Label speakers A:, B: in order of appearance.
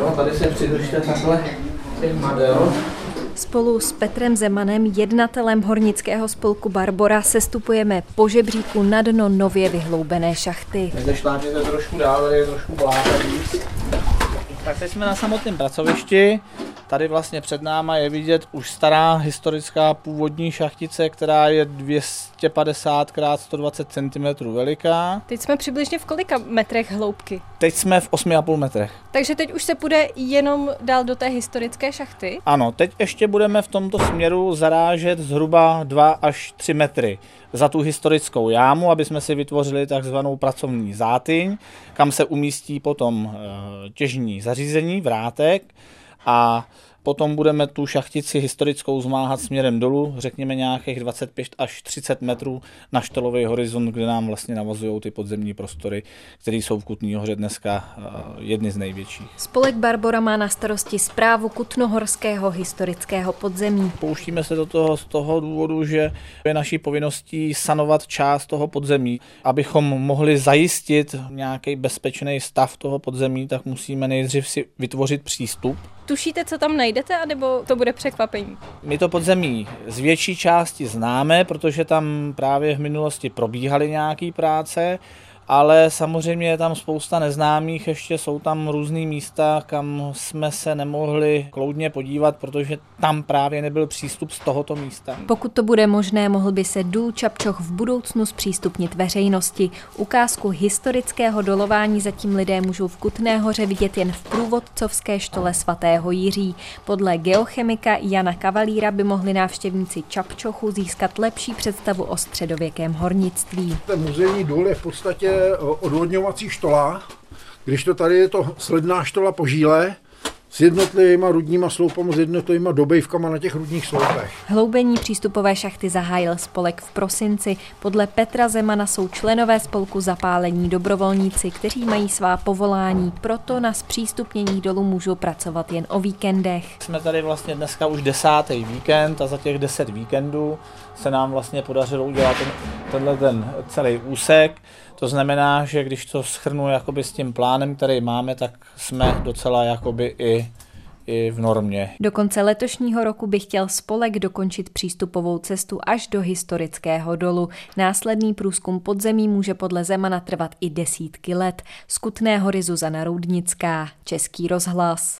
A: Jo, tady se přidržte takhle těch madel.
B: Spolu s Petrem Zemanem, jednatelem hornického spolku Barbora, sestupujeme po žebříku na dno nově vyhloubené šachty.
A: Vy šlápněte trošku dál, je trošku bláta. Tak teď jsme na samotném pracovišti. Tady vlastně před náma je vidět už stará historická původní šachtice, která je 250 x 120 cm veliká.
B: Teď jsme přibližně v kolika metrech hloubky?
A: Teď jsme v 8,5 metrech.
B: Takže teď už se půjde jenom dál do té historické šachty?
A: Ano, teď ještě budeme v tomto směru zarážet zhruba 2 až 3 metry za tu historickou jámu, aby jsme si vytvořili takzvanou pracovní zátyň, kam se umístí potom eh, těžní zařízení, vrátek a Potom budeme tu šachtici historickou zmáhat směrem dolů, řekněme nějakých 25 až 30 metrů na štelový horizont, kde nám vlastně navazují ty podzemní prostory, které jsou v Kutný hoře dneska eh, jedny z největších.
B: Spolek Barbora má na starosti zprávu Kutnohorského historického podzemí.
A: Pouštíme se do toho z toho důvodu, že je naší povinností sanovat část toho podzemí. Abychom mohli zajistit nějaký bezpečný stav toho podzemí, tak musíme nejdřív si vytvořit přístup
B: Tušíte, co tam najdete, anebo to bude překvapení?
A: My to podzemí z větší části známe, protože tam právě v minulosti probíhaly nějaké práce ale samozřejmě je tam spousta neznámých, ještě jsou tam různé místa, kam jsme se nemohli kloudně podívat, protože tam právě nebyl přístup z tohoto místa.
B: Pokud to bude možné, mohl by se Důl Čapčoch v budoucnu zpřístupnit veřejnosti. Ukázku historického dolování zatím lidé můžou v Kutné hoře vidět jen v průvodcovské štole svatého Jiří. Podle geochemika Jana Kavalíra by mohli návštěvníci Čapčochu získat lepší představu o středověkém hornictví.
C: Ten muzejní důl je v podstatě odvodňovací štola, když to tady je to sledná štola po žíle, s jednotlivými rudníma sloupama, s jednotlivými dobejvkama na těch rudních sloupech.
B: Hloubení přístupové šachty zahájil spolek v prosinci. Podle Petra Zemana jsou členové spolku zapálení dobrovolníci, kteří mají svá povolání, proto na zpřístupnění dolů můžou pracovat jen o víkendech.
A: Jsme tady vlastně dneska už desátý víkend a za těch deset víkendů se nám vlastně podařilo udělat ten, tenhle ten celý úsek. To znamená, že když to schrnu jakoby s tím plánem, který máme, tak jsme docela jakoby i i v normě.
B: Do konce letošního roku by chtěl spolek dokončit přístupovou cestu až do historického dolu. Následný průzkum podzemí může podle Zemana trvat i desítky let. Skutné hory Zuzana Roudnická, Český rozhlas.